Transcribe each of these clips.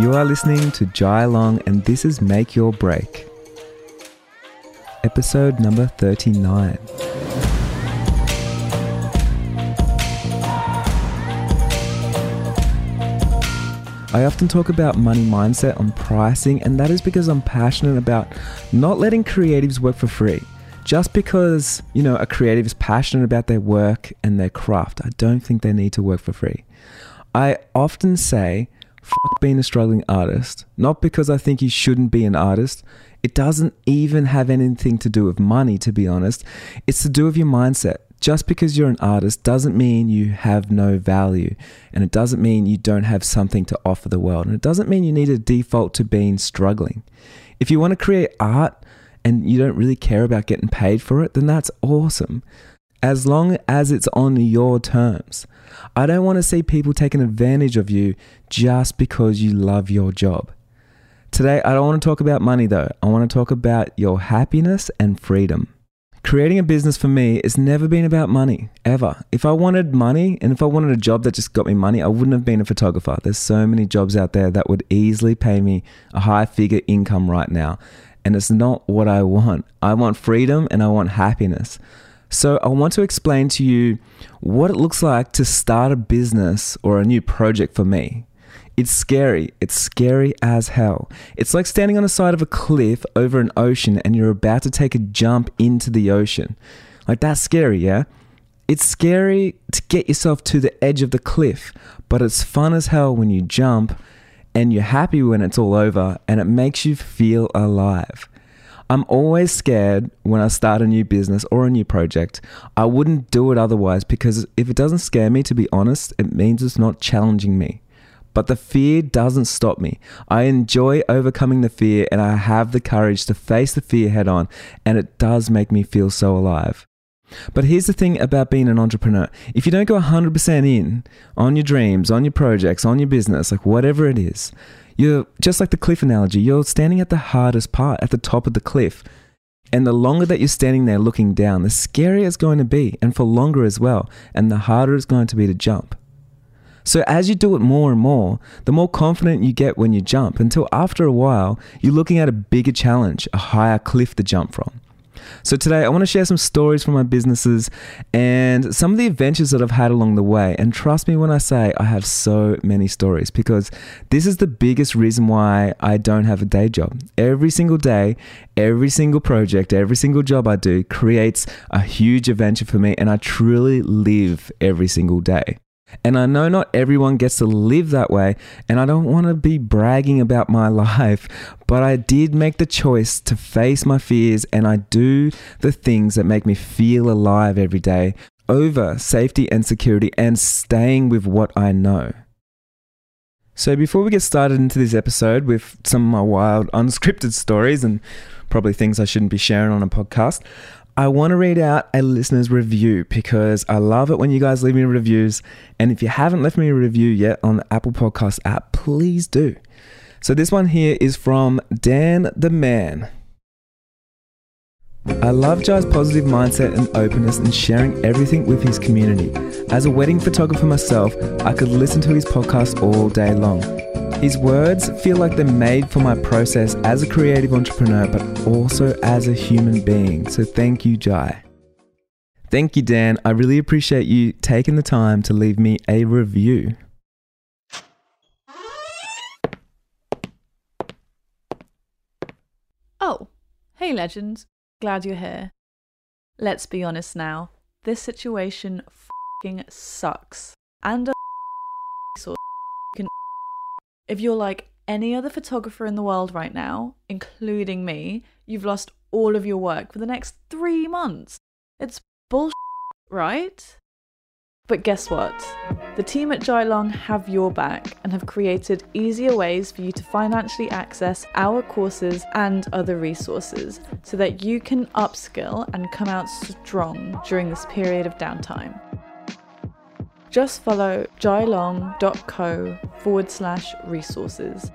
You are listening to Jai Long, and this is Make Your Break, episode number 39. I often talk about money mindset on pricing, and that is because I'm passionate about not letting creatives work for free. Just because, you know, a creative is passionate about their work and their craft, I don't think they need to work for free. I often say, fuck being a struggling artist, not because I think you shouldn't be an artist. It doesn't even have anything to do with money, to be honest. It's to do with your mindset just because you're an artist doesn't mean you have no value. And it doesn't mean you don't have something to offer the world. And it doesn't mean you need to default to being struggling. If you want to create art and you don't really care about getting paid for it, then that's awesome. As long as it's on your terms. I don't want to see people taking advantage of you just because you love your job. Today, I don't want to talk about money though. I want to talk about your happiness and freedom. Creating a business for me has never been about money, ever. If I wanted money and if I wanted a job that just got me money, I wouldn't have been a photographer. There's so many jobs out there that would easily pay me a high figure income right now. And it's not what I want. I want freedom and I want happiness. So, I want to explain to you what it looks like to start a business or a new project for me. It's scary. It's scary as hell. It's like standing on the side of a cliff over an ocean and you're about to take a jump into the ocean. Like, that's scary, yeah? It's scary to get yourself to the edge of the cliff, but it's fun as hell when you jump and you're happy when it's all over and it makes you feel alive. I'm always scared when I start a new business or a new project. I wouldn't do it otherwise because if it doesn't scare me, to be honest, it means it's not challenging me. But the fear doesn't stop me. I enjoy overcoming the fear and I have the courage to face the fear head on, and it does make me feel so alive. But here's the thing about being an entrepreneur if you don't go 100% in on your dreams, on your projects, on your business, like whatever it is, you're just like the cliff analogy, you're standing at the hardest part, at the top of the cliff. And the longer that you're standing there looking down, the scarier it's going to be, and for longer as well, and the harder it's going to be to jump. So as you do it more and more, the more confident you get when you jump until after a while, you're looking at a bigger challenge, a higher cliff to jump from. So today I want to share some stories from my businesses and some of the adventures that I've had along the way. And trust me when I say I have so many stories because this is the biggest reason why I don't have a day job. Every single day, every single project, every single job I do creates a huge adventure for me and I truly live every single day. And I know not everyone gets to live that way, and I don't want to be bragging about my life, but I did make the choice to face my fears and I do the things that make me feel alive every day over safety and security and staying with what I know. So, before we get started into this episode with some of my wild, unscripted stories and probably things I shouldn't be sharing on a podcast, I want to read out a listener's review because I love it when you guys leave me reviews. And if you haven't left me a review yet on the Apple Podcast app, please do. So this one here is from Dan the Man. I love Jai's positive mindset and openness and sharing everything with his community. As a wedding photographer myself, I could listen to his podcast all day long. His words feel like they're made for my process as a creative entrepreneur, but also as a human being. So thank you, Jai. Thank you, Dan. I really appreciate you taking the time to leave me a review. Oh, hey, legends. Glad you're here. Let's be honest now. This situation fing sucks. And a can. If you're like any other photographer in the world right now, including me, you've lost all of your work for the next three months. It's bullshit, right? But guess what? The team at Jailong have your back and have created easier ways for you to financially access our courses and other resources so that you can upskill and come out strong during this period of downtime. Just follow jailong.co forward slash resources.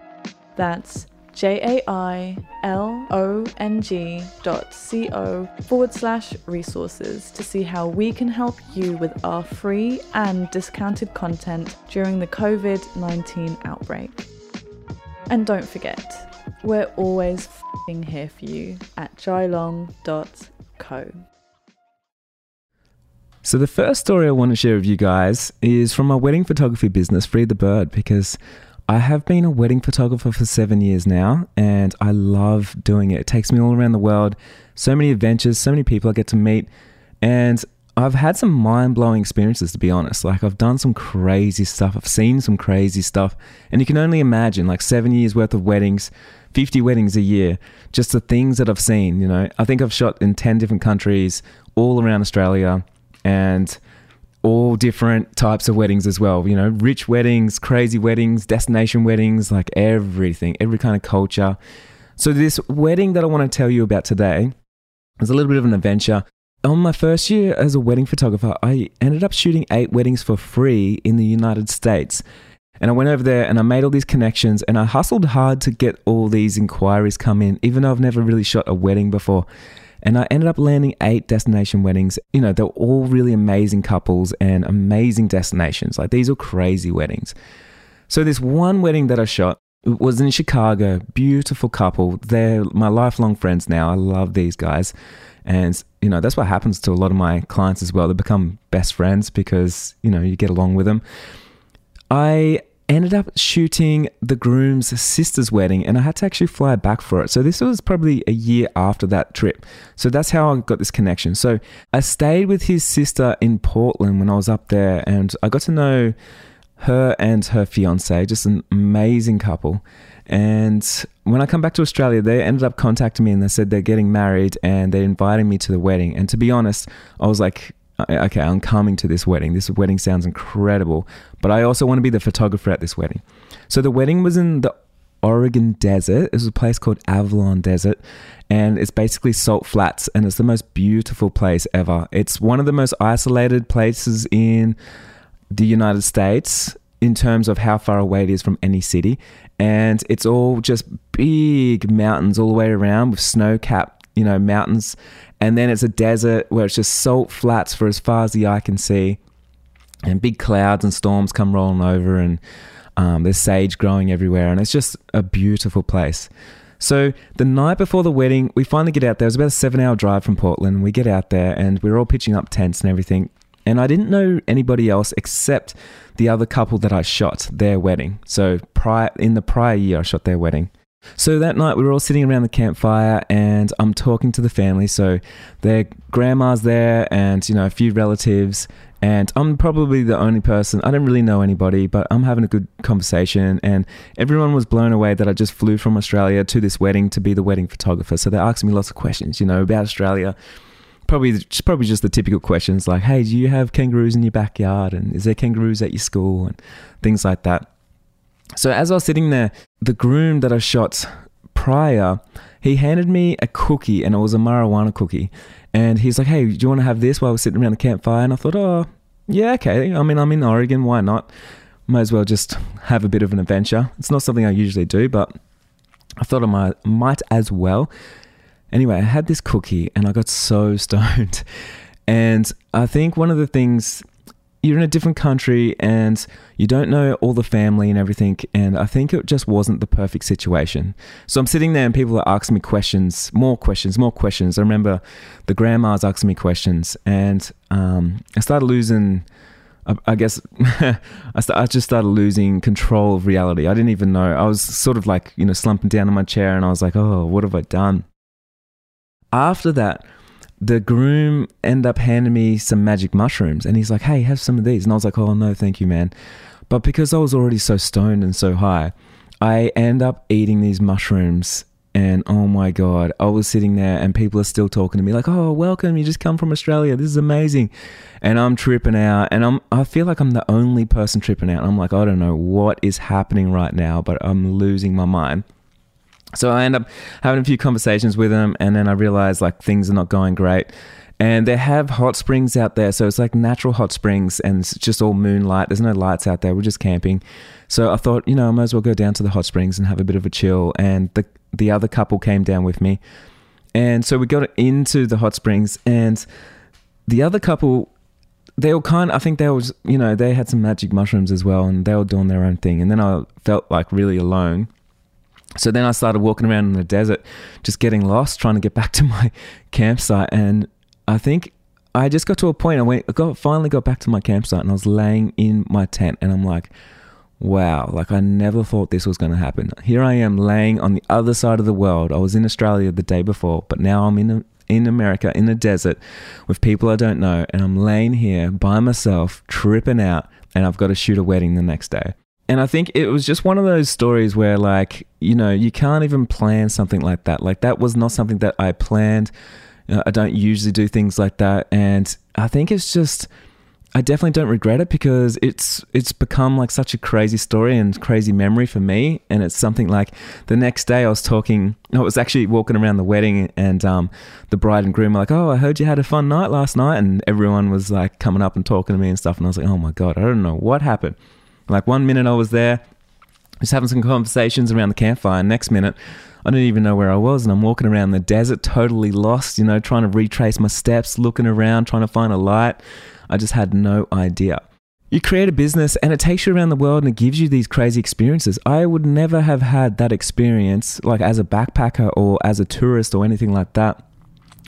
That's J A I L O N G dot C O forward slash resources to see how we can help you with our free and discounted content during the COVID 19 outbreak. And don't forget, we're always here for you at jailong.co. So, the first story I want to share with you guys is from my wedding photography business, Free the Bird, because I have been a wedding photographer for seven years now and I love doing it. It takes me all around the world, so many adventures, so many people I get to meet. And I've had some mind blowing experiences, to be honest. Like, I've done some crazy stuff, I've seen some crazy stuff. And you can only imagine, like, seven years worth of weddings, 50 weddings a year, just the things that I've seen. You know, I think I've shot in 10 different countries, all around Australia and all different types of weddings as well. You know, rich weddings, crazy weddings, destination weddings, like everything, every kind of culture. So, this wedding that I want to tell you about today is a little bit of an adventure. On my first year as a wedding photographer, I ended up shooting eight weddings for free in the United States. And I went over there and I made all these connections and I hustled hard to get all these inquiries come in, even though I've never really shot a wedding before. And I ended up landing eight destination weddings. You know, they're all really amazing couples and amazing destinations. Like these are crazy weddings. So this one wedding that I shot was in Chicago. Beautiful couple. They're my lifelong friends now. I love these guys. And, you know, that's what happens to a lot of my clients as well. They become best friends because, you know, you get along with them. I ended up shooting the groom's sister's wedding and I had to actually fly back for it. So this was probably a year after that trip. So that's how I got this connection. So I stayed with his sister in Portland when I was up there and I got to know her and her fiance, just an amazing couple. And when I come back to Australia, they ended up contacting me and they said they're getting married and they're inviting me to the wedding. And to be honest, I was like, Uh, okay, I'm coming to this wedding. This wedding sounds incredible, but I also want to be the photographer at this wedding. So the wedding was in the Oregon desert. It was a place called Alvord Desert, and it's basically salt flats, and it's the most beautiful place ever. It's one of the most isolated places in the United States in terms of how far away it is from any city, and it's all just big mountains all the way around with snow capped, you know, mountains and then it's a desert where it's just salt flats for as far as the eye can see, and big clouds and storms come rolling over, and um, there's sage growing everywhere, and it's just a beautiful place. So the night before the wedding, we finally get out there. It was about a seven-hour drive from Portland. We get out there, and we're all pitching up tents and everything. And I didn't know anybody else except the other couple that I shot their wedding. So prior in the prior year, I shot their wedding. So that night we were all sitting around the campfire and I'm talking to the family. So their grandma's there and, you know, a few relatives. And I'm probably the only person, I don't really know anybody, but I'm having a good conversation. And everyone was blown away that I just flew from Australia to this wedding to be the wedding photographer. So they're asking me lots of questions, you know, about Australia. Probably, probably just the typical questions like, hey, do you have kangaroos in your backyard? And is there kangaroos at your school? And things like that. So as I was sitting there, the groom that I shot prior, he handed me a cookie and it was a marijuana cookie. And he's like, hey, do you want to have this while we're sitting around the campfire? And I thought, oh, yeah, okay. I mean, I'm in Oregon. Why not? Might as well just have a bit of an adventure. It's not something I usually do, but I thought I might, might as well. Anyway, I had this cookie and I got so stoned. And I think one of the things you're in a different country and you don't know all the family and everything. And I think it just wasn't the perfect situation. So I'm sitting there and people are asking me questions, more questions, more questions. I remember the grandmas asking me questions and um, I started losing. I guess I, I just started losing control of reality. I didn't even know. I was sort of like, you know, slumping down in my chair and I was like, oh, what have I done? After that, the groom ended up handing me some magic mushrooms and he's like, hey, have some of these. And I was like, oh, no, thank you, man. But because I was already so stoned and so high, I end up eating these mushrooms. And oh my God, I was sitting there and people are still talking to me like, oh, welcome. You just come from Australia. This is amazing. And I'm tripping out. And I'm, I feel like I'm the only person tripping out. I'm like, I don't know what is happening right now, but I'm losing my mind. So I end up having a few conversations with them, and then I realize like things are not going great. And they have hot springs out there, so it's like natural hot springs, and it's just all moonlight. There's no lights out there. We're just camping. So I thought, you know, I might as well go down to the hot springs and have a bit of a chill. And the the other couple came down with me, and so we got into the hot springs, and the other couple they all kind I think they was you know they had some magic mushrooms as well and they were doing their own thing and then I felt like really alone So then I started walking around in the desert, just getting lost, trying to get back to my campsite. And I think I just got to a point. I went, I got finally got back to my campsite, and I was laying in my tent, and I'm like, wow, like I never thought this was going to happen. Here I am laying on the other side of the world. I was in Australia the day before, but now I'm in in America in the desert with people I don't know, and I'm laying here by myself, tripping out, and I've got to shoot a wedding the next day. And I think it was just one of those stories where, like, you know, you can't even plan something like that. Like, that was not something that I planned. I don't usually do things like that. And I think it's just, I definitely don't regret it because it's it's become like such a crazy story and crazy memory for me. And it's something like the next day I was talking, I was actually walking around the wedding and um, the bride and groom were like, "Oh, I heard you had a fun night last night," and everyone was like coming up and talking to me and stuff. And I was like, "Oh my god, I don't know what happened." Like one minute I was there, just having some conversations around the campfire. Next minute, I didn't even know where I was, and I'm walking around the desert, totally lost. You know, trying to retrace my steps, looking around, trying to find a light. I just had no idea. You create a business and it takes you around the world and it gives you these crazy experiences. I would never have had that experience, like as a backpacker or as a tourist or anything like that,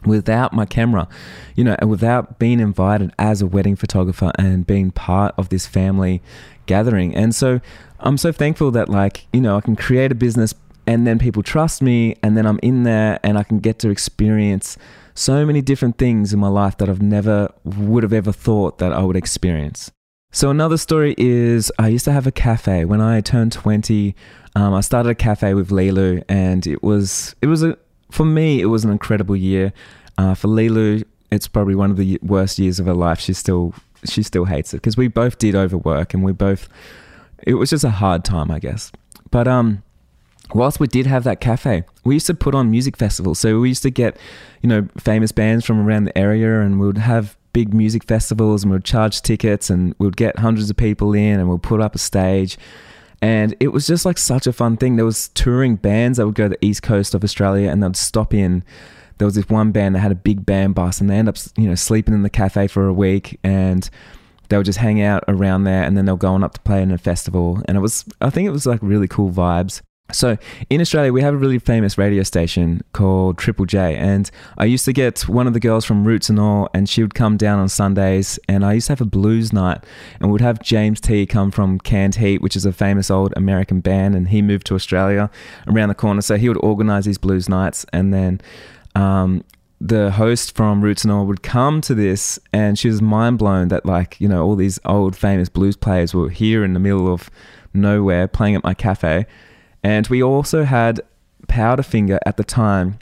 without my camera, you know, and without being invited as a wedding photographer and being part of this family gathering. And so I'm so thankful that, like, you know, I can create a business and then people trust me and then I'm in there and I can get to experience so many different things in my life that I've never would have ever thought that I would experience. So another story is I used to have a cafe when I turned 20. Um, I started a cafe with Lilu and it was it was a for me it was an incredible year. Uh, for Lilu, it's probably one of the worst years of her life. She still she still hates it because we both did overwork and we both it was just a hard time, I guess. But um whilst we did have that cafe, we used to put on music festivals. So we used to get, you know, famous bands from around the area and we would have big music festivals and we would charge tickets and we would get hundreds of people in and we'd put up a stage. And it was just like such a fun thing. There was touring bands that would go to the east coast of Australia and they'd stop in. There was this one band that had a big band bus and they end up, you know, sleeping in the cafe for a week and they would just hang out around there and then they'll go on up to play in a festival. And it was, I think it was like really cool vibes. So in Australia, we have a really famous radio station called Triple J, and I used to get one of the girls from Roots and All, and she would come down on Sundays, and I used to have a blues night, and we'd have James T come from Canned Heat, which is a famous old American band, and he moved to Australia around the corner, so he would organize these blues nights, and then um, the host from Roots and All would come to this, and she was mind blown that like you know all these old famous blues players were here in the middle of nowhere playing at my cafe and we also had Powderfinger at the time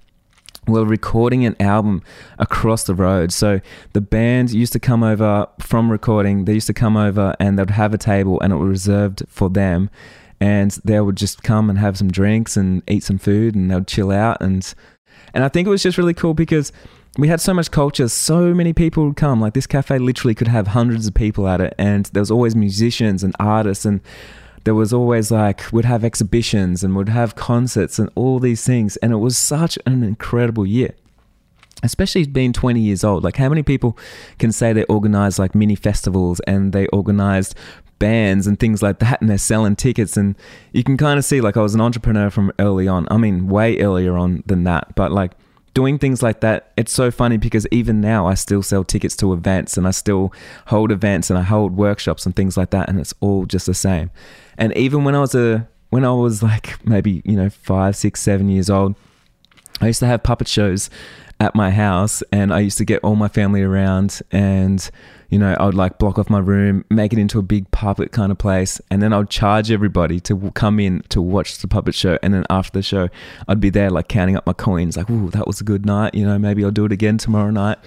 were recording an album across the road. So the band used to come over from recording, they used to come over and they'd have a table and it was reserved for them. And they would just come and have some drinks and eat some food and they'd chill out. And, and I think it was just really cool because we had so much culture, so many people would come. Like this cafe literally could have hundreds of people at it. And there was always musicians and artists and there was always like we'd have exhibitions and we'd have concerts and all these things and it was such an incredible year especially being 20 years old. Like how many people can say they organized like mini festivals and they organized bands and things like that and they're selling tickets? And you can kind of see like I was an entrepreneur from early on I mean way earlier on than that but like doing things like that, it's so funny because even now I still sell tickets to events and I still hold events and I hold workshops and things like that, and it's all just the same. And even when I was a when I was like maybe you know five, six, seven years old, I used to have puppet shows at my house, and I used to get all my family around and you know, I would like block off my room, make it into a big puppet kind of place, and then I'd charge everybody to come in to watch the puppet show. And then after the show, I'd be there like counting up my coins, like, "Ooh, that was a good night." You know, maybe I'll do it again tomorrow night.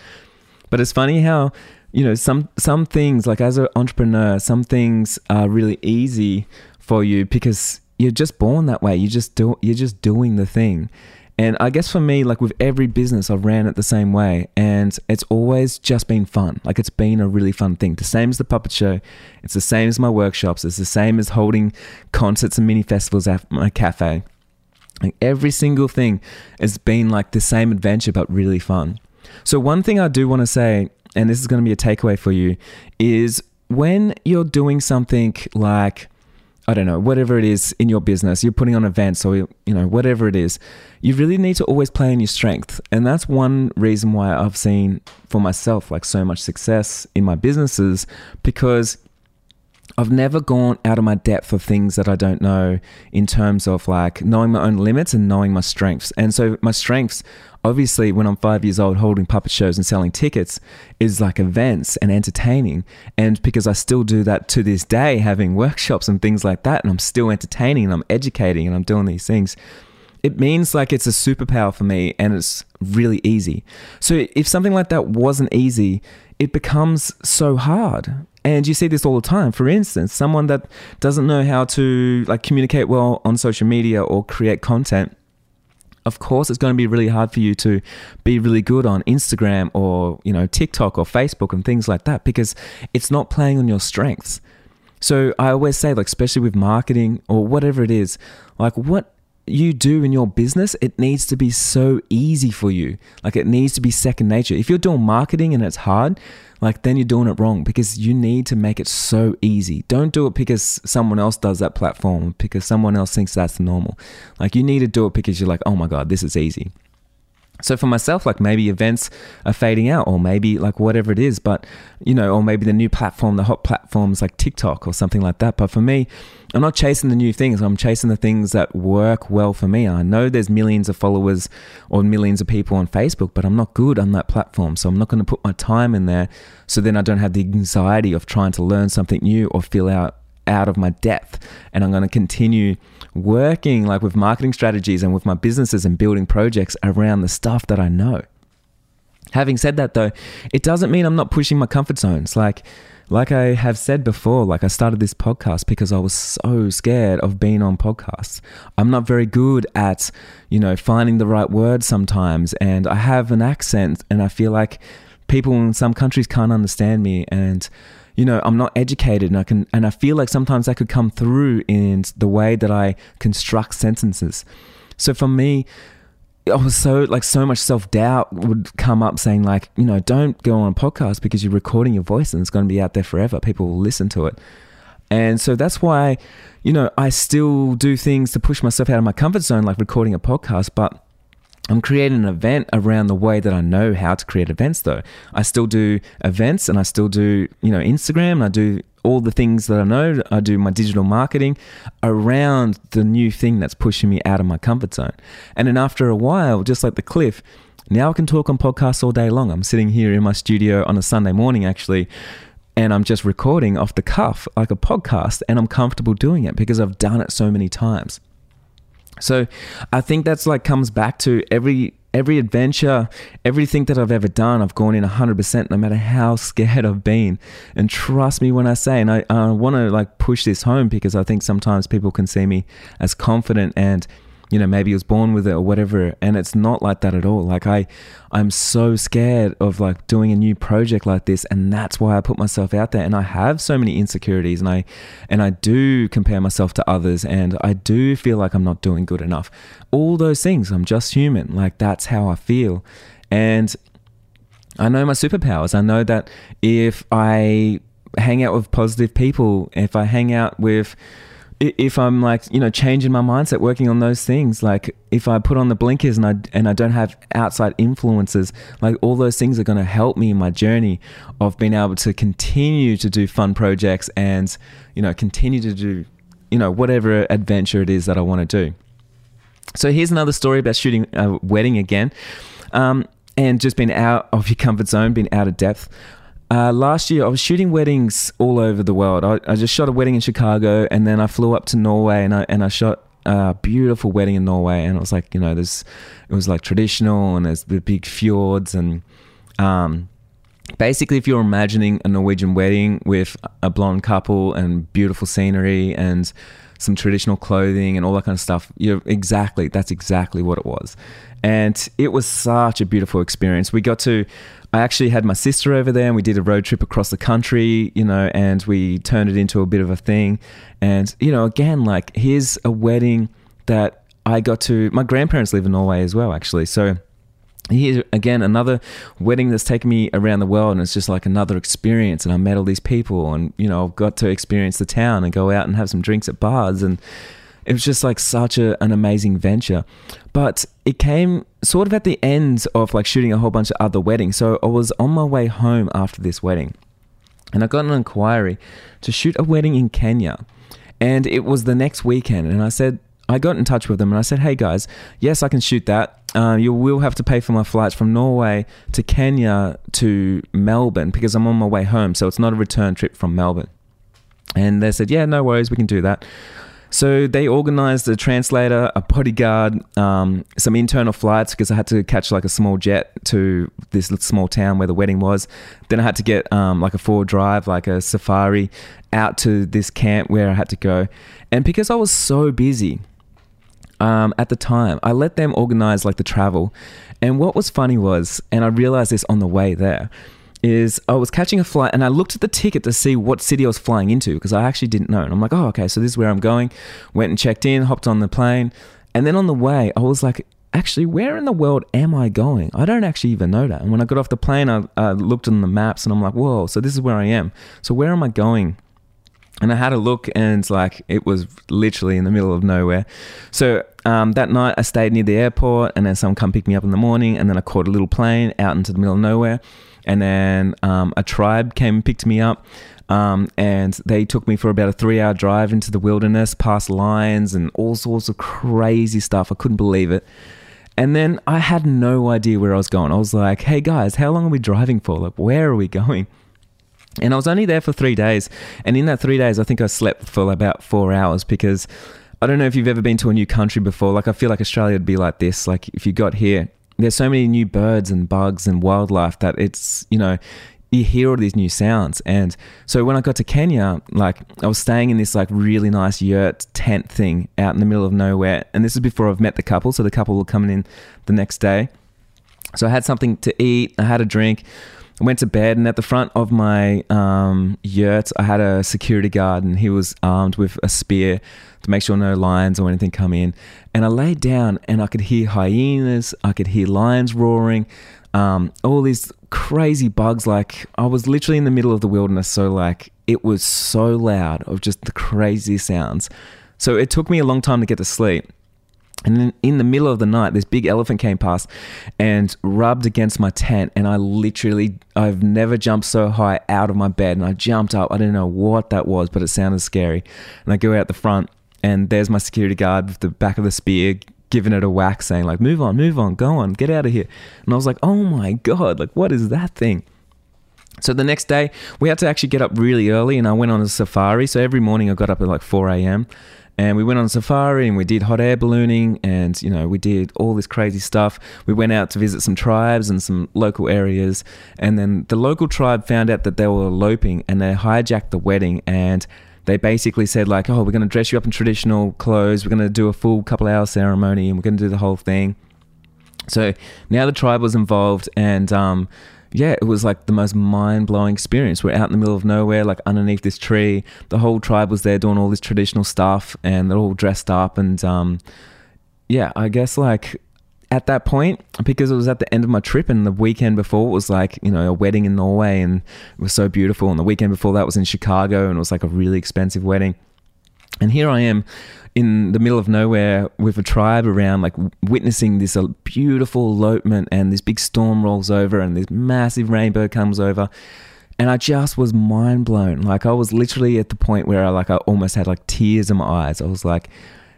But it's funny how you know some some things like as an entrepreneur, some things are really easy for you because you're just born that way. You just do you're just doing the thing. And I guess for me, like with every business, I've ran it the same way. And it's always just been fun. Like it's been a really fun thing. The same as the puppet show. It's the same as my workshops. It's the same as holding concerts and mini festivals at my cafe. Like every single thing has been like the same adventure, but really fun. So, one thing I do want to say, and this is going to be a takeaway for you, is when you're doing something like I don't know, whatever it is in your business, you're putting on events or, you know, whatever it is, you really need to always play in your strength. And that's one reason why I've seen for myself like so much success in my businesses because I've never gone out of my depth of things that I don't know in terms of like knowing my own limits and knowing my strengths. And so my strengths, obviously, when I'm five years old holding puppet shows and selling tickets, is like events and entertaining. And because I still do that to this day, having workshops and things like that, and I'm still entertaining and I'm educating and I'm doing these things. It means like it's a superpower for me and it's really easy. So if something like that wasn't easy, it becomes so hard. And you see this all the time. For instance, someone that doesn't know how to like communicate well on social media or create content, of course it's going to be really hard for you to be really good on Instagram or, you know, TikTok or Facebook and things like that because it's not playing on your strengths. So I always say like especially with marketing or whatever it is, like what you do in your business, it needs to be so easy for you. Like it needs to be second nature. If you're doing marketing and it's hard, like then you're doing it wrong because you need to make it so easy. Don't do it because someone else does that platform, because someone else thinks that's normal. Like you need to do it because you're like, oh my God, this is easy. So for myself, like maybe events are fading out, or maybe like whatever it is, but you know, or maybe the new platform, the hot platforms like TikTok or something like that. But for me, I'm not chasing the new things. I'm chasing the things that work well for me. I know there's millions of followers or millions of people on Facebook, but I'm not good on that platform. So I'm not going to put my time in there. So then I don't have the anxiety of trying to learn something new or fill out out of my depth and I'm going to continue working like with marketing strategies and with my businesses and building projects around the stuff that I know. Having said that though, it doesn't mean I'm not pushing my comfort zones. Like like I have said before, like I started this podcast because I was so scared of being on podcasts. I'm not very good at, you know, finding the right words sometimes and I have an accent and I feel like people in some countries can't understand me and you know, I'm not educated and I can and I feel like sometimes that could come through in the way that I construct sentences. So for me, I was so like so much self doubt would come up saying like, you know, don't go on a podcast because you're recording your voice and it's going to be out there forever. People will listen to it. And so that's why, you know, I still do things to push myself out of my comfort zone, like recording a podcast, but I'm creating an event around the way that I know how to create events though. I still do events and I still do, you know, Instagram and I do all the things that I know. I do my digital marketing around the new thing that's pushing me out of my comfort zone. And then after a while, just like the cliff, now I can talk on podcasts all day long. I'm sitting here in my studio on a Sunday morning actually and I'm just recording off the cuff like a podcast and I'm comfortable doing it because I've done it so many times. So I think that's like comes back to every every adventure, everything that I've ever done, I've gone in 100% no matter how scared I've been. And trust me when I say, and I, I want to like push this home because I think sometimes people can see me as confident and you know maybe he was born with it or whatever. And it's not like that at all. Like i i'm so scared of like doing a new project like this and that's why i put myself out there. And i have so many insecurities and i and i do compare myself to others and i do feel like i'm not doing good enough. All those things i'm just human. Like that's how i feel. And i know my superpowers. I know that if i hang out with positive people if i hang out with if I'm like you know changing my mindset, working on those things, like if I put on the blinkers and I and I don't have outside influences, like all those things are going to help me in my journey of being able to continue to do fun projects and you know continue to do you know whatever adventure it is that I want to do. So here's another story about shooting a wedding again. Um, and just being out of your comfort zone, being out of depth. Uh, last year, I was shooting weddings all over the world. I, I, just shot a wedding in Chicago, and then I flew up to Norway, and I and I shot a beautiful wedding in Norway. And it was like you know, there's it was like traditional, and there's the big fjords, and um, basically, if you're imagining a Norwegian wedding with a blonde couple and beautiful scenery and some traditional clothing and all that kind of stuff. You're exactly that's exactly what it was, and it was such a beautiful experience. We got to. I actually had my sister over there, and we did a road trip across the country, you know, and we turned it into a bit of a thing. And you know, again, like here's a wedding that I got to. My grandparents live in Norway as well, actually, so here again another wedding that's taken me around the world and it's just like another experience and i met all these people and you know i've got to experience the town and go out and have some drinks at bars and it was just like such a, an amazing venture but it came sort of at the end of like shooting a whole bunch of other weddings so i was on my way home after this wedding and i got an inquiry to shoot a wedding in kenya and it was the next weekend and i said I got in touch with them and I said, "Hey guys, yes, I can shoot that. Uh, you will have to pay for my flights from Norway to Kenya to Melbourne because I'm on my way home, so it's not a return trip from Melbourne." And they said, "Yeah, no worries, we can do that." So they organized a translator, a bodyguard, um, some internal flights because I had to catch like a small jet to this small town where the wedding was. Then I had to get um, like a four drive, like a safari, out to this camp where I had to go. And because I was so busy, um, at the time, I let them organize like the travel. And what was funny was, and I realized this on the way there, is oh, I was catching a flight and I looked at the ticket to see what city I was flying into because I actually didn't know. And I'm like, oh, okay, so this is where I'm going. Went and checked in, hopped on the plane. And then on the way, I was like, actually, where in the world am I going? I don't actually even know that. And when I got off the plane, I, I looked on the maps and I'm like, whoa, so this is where I am. So where am I going? And I had a look, and like it was literally in the middle of nowhere. So um, that night, I stayed near the airport, and then someone come pick me up in the morning, and then I caught a little plane out into the middle of nowhere, and then um, a tribe came and picked me up. Um, and they took me for about a three hour drive into the wilderness, past lions and all sorts of crazy stuff. I couldn't believe it. And then I had no idea where I was going. I was like, hey guys, how long are we driving for? Like, where are we going? And I was only there for three days. And in that three days, I think I slept for about four hours because I don't know if you've ever been to a new country before. Like, I feel like Australia would be like this. Like, if you got here, there's so many new birds and bugs and wildlife that it's, you know, you hear all these new sounds. And so when I got to Kenya, like I was staying in this like really nice yurt tent thing out in the middle of nowhere. And this is before I've met the couple. So the couple were coming in the next day. So I had something to eat, I had a drink. I went to bed, and at the front of my um, yurt, I had a security guard, and he was armed with a spear to make sure no lions or anything come in. And I laid down, and I could hear hyenas, I could hear lions roaring, um, all these crazy bugs. Like I was literally in the middle of the wilderness, so like it was so loud of just the crazy sounds. So it took me a long time to get to sleep. And then in the middle of the night, this big elephant came past and rubbed against my tent. And I literally, I've never jumped so high out of my bed. And I jumped up. I didn't know what that was, but it sounded scary. And I go out the front, and there's my security guard with the back of the spear giving it a whack, saying, like, move on, move on, go on, get out of here. And I was like, oh my God, like, what is that thing? So the next day, we had to actually get up really early, and I went on a safari. So every morning, I got up at like 4 a.m and we went on safari and we did hot air ballooning and you know we did all this crazy stuff. We went out to visit some tribes and some local areas. And then the local tribe found out that they were eloping and they hijacked the wedding and they basically said like oh we're going to dress you up in traditional clothes. We're going to do a full couple hour ceremony and we're going to do the whole thing. So now the tribe was involved and um, yeah, it was like the most mind blowing experience. We're out in the middle of nowhere, like underneath this tree. The whole tribe was there doing all this traditional stuff, and they're all dressed up. And um, yeah, I guess like at that point, because it was at the end of my trip, and the weekend before was like you know a wedding in Norway, and it was so beautiful. And the weekend before that was in Chicago, and it was like a really expensive wedding. And here I am in the middle of nowhere with a tribe around, like witnessing this uh, beautiful elopement, and this big storm rolls over, and this massive rainbow comes over. And I just was mind blown. Like I was literally at the point where I like I almost had like tears in my eyes. I was like,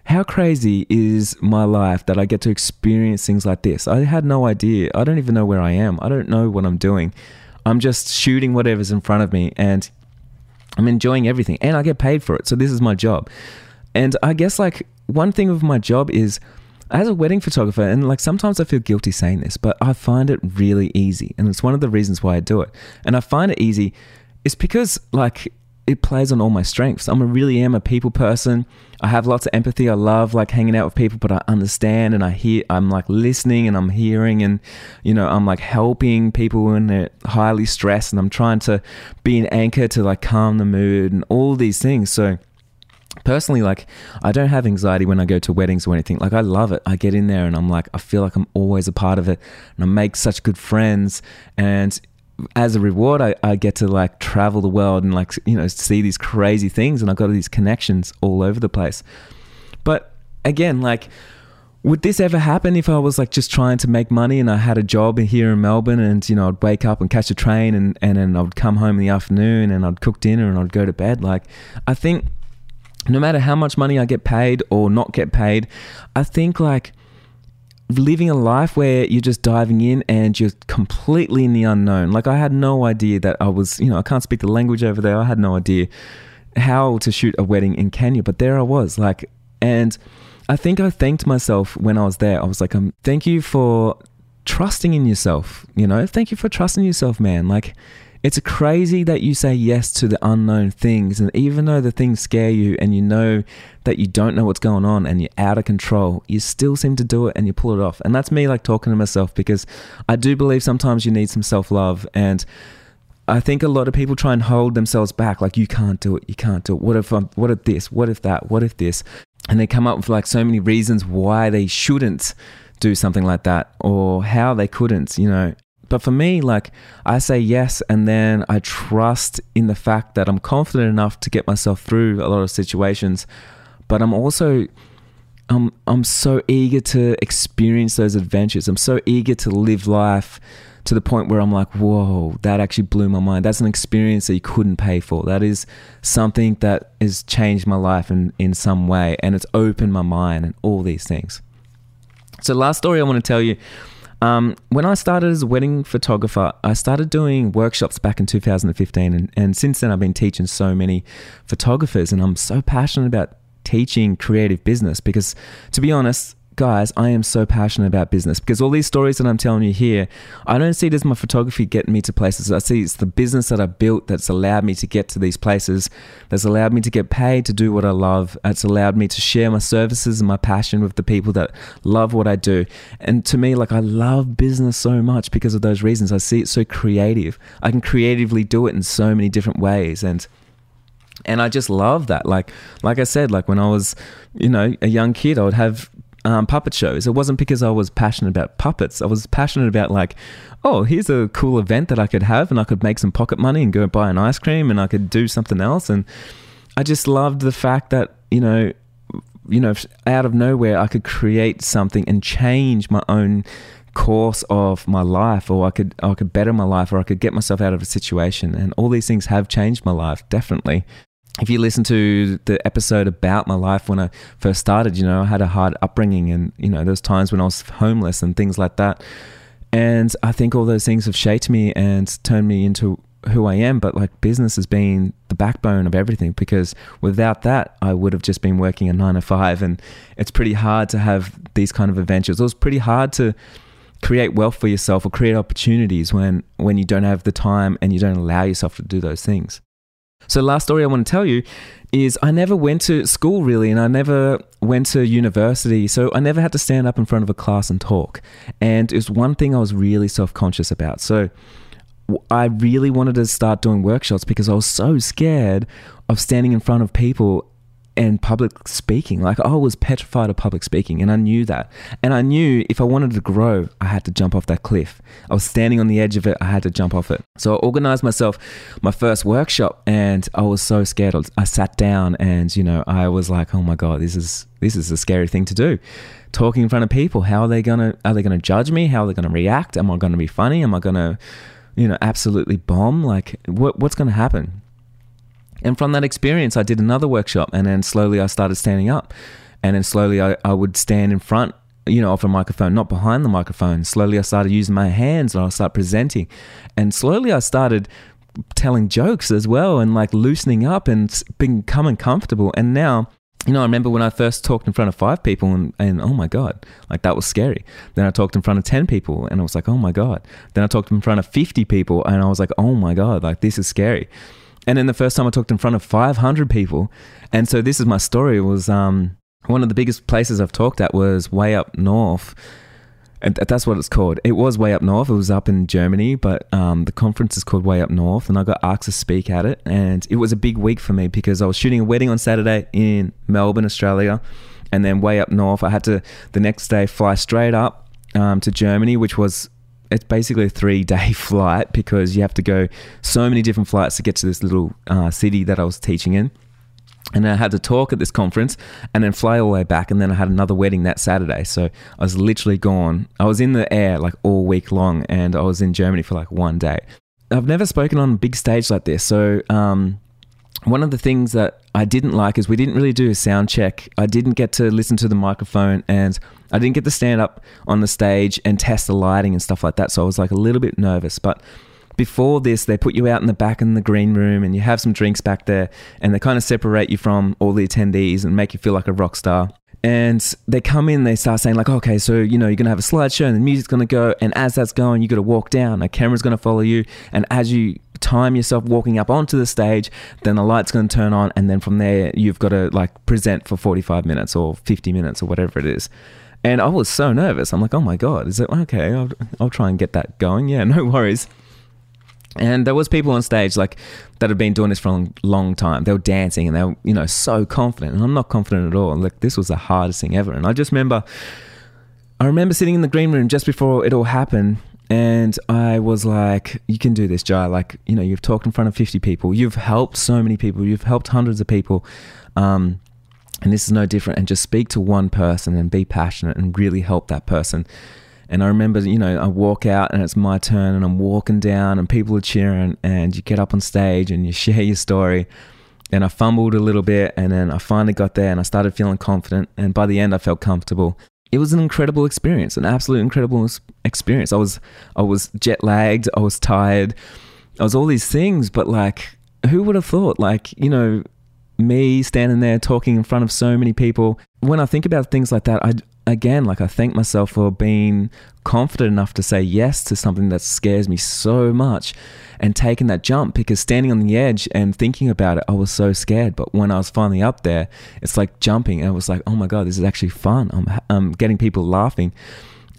how crazy is my life that I get to experience things like this? I had no idea. I don't even know where I am. I don't know what I'm doing. I'm just shooting whatever's in front of me and I'm enjoying everything and I get paid for it. So this is my job. And I guess like one thing of my job is as a wedding photographer, and like sometimes I feel guilty saying this, but I find it really easy. And it's one of the reasons why I do it. And I find it easy is because like it plays on all my strengths. I'm a really am a people person. I have lots of empathy. I love like hanging out with people, but I understand and I hear I'm like listening and I'm hearing and you know, I'm like helping people when they're highly stressed and I'm trying to be an anchor to like calm the mood and all these things. So personally like i don't have anxiety when i go to weddings or anything like i love it i get in there and i'm like i feel like i'm always a part of it and i make such good friends and as a reward I, I get to like travel the world and like you know see these crazy things and i've got these connections all over the place. But again like would this ever happen if I was like just trying to make money and I had a job here in Melbourne and you know I'd wake up and catch a train and and then I'd come home in the afternoon and I'd cook dinner and I'd go to bed? Like I think no matter how much money I get paid or not get paid, I think like living a life where you're just diving in and you're completely in the unknown. Like I had no idea that I was, you know, I can't speak the language over there. I had no idea how to shoot a wedding in Kenya, but there I was, like, and I think I thanked myself when I was there. I was like, um, thank you for trusting in yourself. You know, thank you for trusting yourself, man. Like it's crazy that you say yes to the unknown things. And even though the things scare you and you know that you don't know what's going on and you're out of control, you still seem to do it and you pull it off. And that's me like talking to myself because I do believe sometimes you need some self love. And I think a lot of people try and hold themselves back, like you can't do it, you can't do it. What if I'm, what if this, what if that, what if this, and they come up with like so many reasons why they shouldn't do something like that or how they couldn't, you know. But for me, like I say yes, and then I trust in the fact that I'm confident enough to get myself through a lot of situations. But I'm also I'm I'm so eager to experience those adventures. I'm so eager to live life to the point where I'm like, whoa, that actually blew my mind. That's an experience that you couldn't pay for. That is something that has changed my life in, in some way and it's opened my mind and all these things. So, last story I want to tell you um, when I started as a wedding photographer, I started doing workshops back in 2015. And, and since then, I've been teaching so many photographers. And I'm so passionate about teaching creative business because, to be honest, guys, I am so passionate about business because all these stories that I'm telling you here, I don't see it as my photography getting me to places. I see it's the business that I built that's allowed me to get to these places, that's allowed me to get paid to do what I love. It's allowed me to share my services and my passion with the people that love what I do. And to me, like, I love business so much because of those reasons. I see it so creative. I can creatively do it in so many different ways. And and I just love that. Like, like I said, like when I was, you know, a young kid, I would have um, puppet shows. It wasn't because I was passionate about puppets. I was passionate about like, oh, here's a cool event that I could have, and I could make some pocket money and go buy an ice cream, and I could do something else. And I just loved the fact that you know, you know, out of nowhere, I could create something and change my own course of my life or I could I could better my life or I could get myself out of a situation and all these things have changed my life definitely if you listen to the episode about my life when I first started, you know, I had a hard upbringing and, you know, there's times when I was homeless and things like that. And I think all those things have shaped me and turned me into who I am. But like business has been the backbone of everything because without that, I would have just been working a nine to five. And it's pretty hard to have these kind of adventures. It was pretty hard to create wealth for yourself or create opportunities when, when you don't have the time and you don't allow yourself to do those things. So, last story I want to tell you is I never went to school really, and I never went to university. So, I never had to stand up in front of a class and talk. And it was one thing I was really self conscious about. So, I really wanted to start doing workshops because I was so scared of standing in front of people and public speaking. Like I was petrified of public speaking and I knew that. And I knew if I wanted to grow, I had to jump off that cliff. I was standing on the edge of it, I had to jump off it. So I organized myself my first workshop and I was so scared. I sat down and, you know, I was like, "Oh my god, this is this is a scary thing to do." Talking in front of people, how are they going to are they going to judge me? How are they going to react? Am I going to be funny? Am I going to you know, absolutely bomb? Like what what's going to happen? And from that experience, I did another workshop, and then slowly I started standing up. And then slowly I, I would stand in front, you know, of a microphone, not behind the microphone. Slowly I started using my hands and I started presenting. And slowly I started telling jokes as well and like loosening up and becoming comfortable. And now, you know, I remember when I first talked in front of five people and, and oh my God, like that was scary. Then I talked in front of 10 people and I was like, oh my God. Then I talked in front of 50 people and I was like, oh my God, like this is scary. And then the first time I talked in front of 500 people, and so this is my story, was um, one of the biggest places I've talked at was way up north. And that's what it's called. It was way up north. It was up in Germany, but um, the conference is called Way Up North, and I got asked to speak at it. And it was a big week for me because I was shooting a wedding on Saturday in Melbourne, Australia, and then way up north. I had to the next day fly straight up um, to Germany, which was it's basically a three day flight because you have to go so many different flights to get to this little uh, city that I was teaching in. And I had to talk at this conference and then fly all the way back. And then I had another wedding that Saturday. So I was literally gone. I was in the air like all week long and I was in Germany for like one day. I've never spoken on a big stage like this. So, um, one of the things that I didn't like is we didn't really do a sound check. I didn't get to listen to the microphone and I didn't get to stand up on the stage and test the lighting and stuff like that. So I was like a little bit nervous. But before this, they put you out in the back in the green room and you have some drinks back there and they kind of separate you from all the attendees and make you feel like a rock star. And they come in, they start saying, like, okay, so, you know, you're going to have a slideshow and the music's going to go. And as that's going, you got to walk down, a camera's going to follow you. And as you time yourself walking up onto the stage, then the light's going to turn on. And then from there, you've got to like present for 45 minutes or 50 minutes or whatever it is. And I was so nervous. I'm like, oh my God, is it okay? I'll, I'll try and get that going. Yeah, no worries. And there was people on stage like that had been doing this for a long time. They were dancing and they were, you know, so confident. And I'm not confident at all. Like this was the hardest thing ever. And I just remember, I remember sitting in the green room just before it all happened. And I was like, you can do this, Jai. Like, you know, you've talked in front of 50 people. You've helped so many people. You've helped hundreds of people. Um, and this is no different. And just speak to one person and be passionate and really help that person. And I remember, you know, I walk out and it's my turn and I'm walking down and people are cheering and you get up on stage and you share your story. And I fumbled a little bit and then I finally got there and I started feeling confident. And by the end, I felt comfortable. It was an incredible experience, an absolute incredible experience. I was, I was jet lagged. I was tired. I was all these things, but like, who would have thought? Like, you know, me standing there talking in front of so many people. When I think about things like that, I, again, like I thank myself for being confident enough to say yes to something that scares me so much and taking that jump because standing on the edge and thinking about it, I was so scared. But when I was finally up there, it's like jumping. And I was like, oh my God, this is actually fun. I'm, I'm getting people laughing.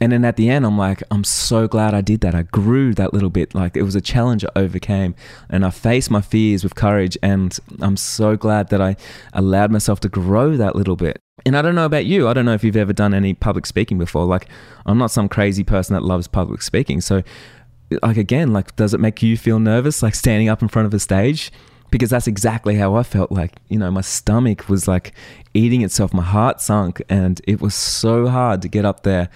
And then at the end, I'm like, I'm so glad I did that. I grew that little bit. Like it was a challenge I overcame. And I faced my fears with courage. And I'm so glad that I allowed myself to grow that little bit. And I don't know about you. I don't know if you've ever done any public speaking before. Like, I'm not some crazy person that loves public speaking. So, like, again, like, does it make you feel nervous, like standing up in front of a stage? Because that's exactly how I felt. Like, you know, my stomach was like eating itself, my heart sunk, and it was so hard to get up there.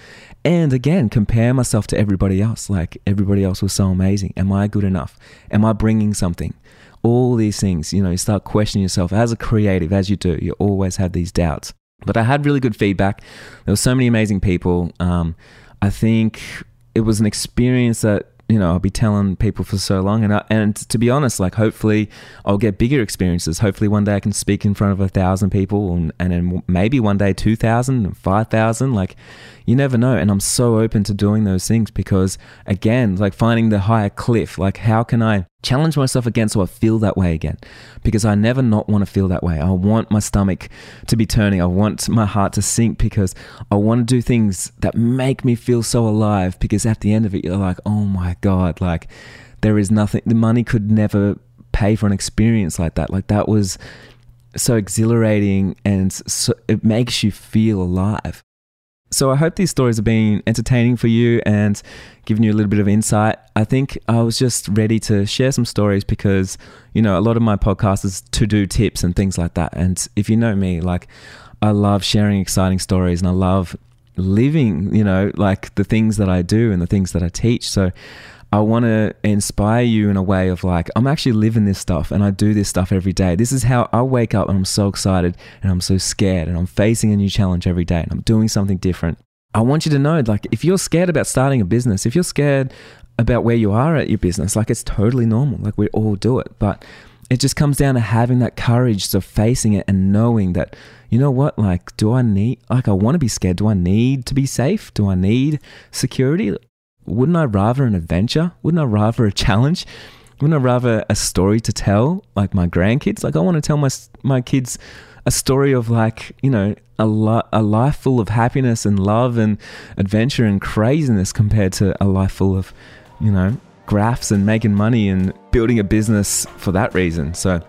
And again, compare myself to everybody else. Like, everybody else was so amazing. Am I good enough? Am I bringing something? All these things, you know, you start questioning yourself as a creative, as you do, you always have these doubts. But I had really good feedback. There were so many amazing people. Um, I think it was an experience that you know I'll be telling people for so long, and I, and to be honest, like hopefully I'll get bigger experiences. Hopefully one day I can speak in front of a thousand people, and and then maybe one day two thousand, five thousand. Like you never know. And I'm so open to doing those things because again, like finding the higher cliff. Like how can I challenge myself again so I feel that way again? Because I never not want to feel that way. I want my stomach to be turning. I want my heart to sink because I want to do things that make me feel so alive. Because at the end of it, you're like, oh my god, like there is nothing. The money could never pay for an experience like that. Like that was so exhilarating and so, it makes you feel alive. So I hope these stories have been entertaining for you and given you a little bit of insight. I think I was just ready to share some stories because, you know, a lot of my podcast is to do tips and things like that. And if you know me, like I love sharing exciting stories and I love living, you know, like the things that I do and the things that I teach. So I want to inspire you in a way of like, I'm actually living this stuff and I do this stuff every day. This is how I wake up and I'm so excited and I'm so scared and I'm facing a new challenge every day and I'm doing something different. I want you to know, like, if you're scared about starting a business, if you're scared about where you are at your business, like, it's totally normal. Like, we all do it. But it just comes down to having that courage of facing it and knowing that, you know what, like, do I need, like, I want to be scared. Do I need to be safe? Do I need security? Wouldn't I rather an adventure? Wouldn't I rather a challenge? Wouldn't I rather a story to tell, like my grandkids? Like I want to tell my my kids a story of like, you know, a, li- a life full of happiness and love and adventure and craziness compared to a life full of, you know, graphs and making money and building a business for that reason. So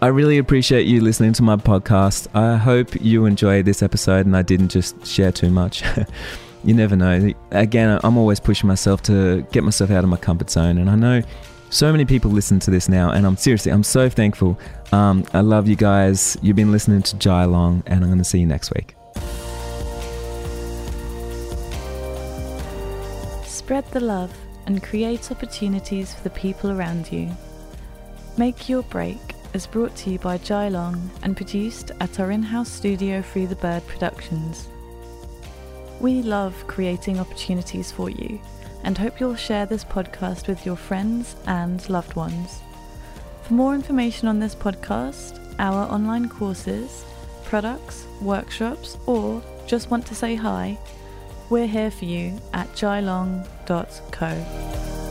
I really appreciate you listening to my podcast. I hope you enjoyed this episode and I didn't just share too much. you never know. Again, I'm always pushing myself to get myself out of my comfort zone. And I know so many people listen to this now, and I'm seriously, I'm so thankful. Um, I love you guys. You've been listening to Jai Long, and I'm going to see you next week. Spread the love and create opportunities for the people around you. Make Your Break is brought to you by Jai Long and produced at our in house studio Free the Bird Productions. We love creating opportunities for you and hope you'll share this podcast with your friends and loved ones. For more information on this podcast, our online courses, products, workshops, or just want to say hi, we're here for you at jailong.co.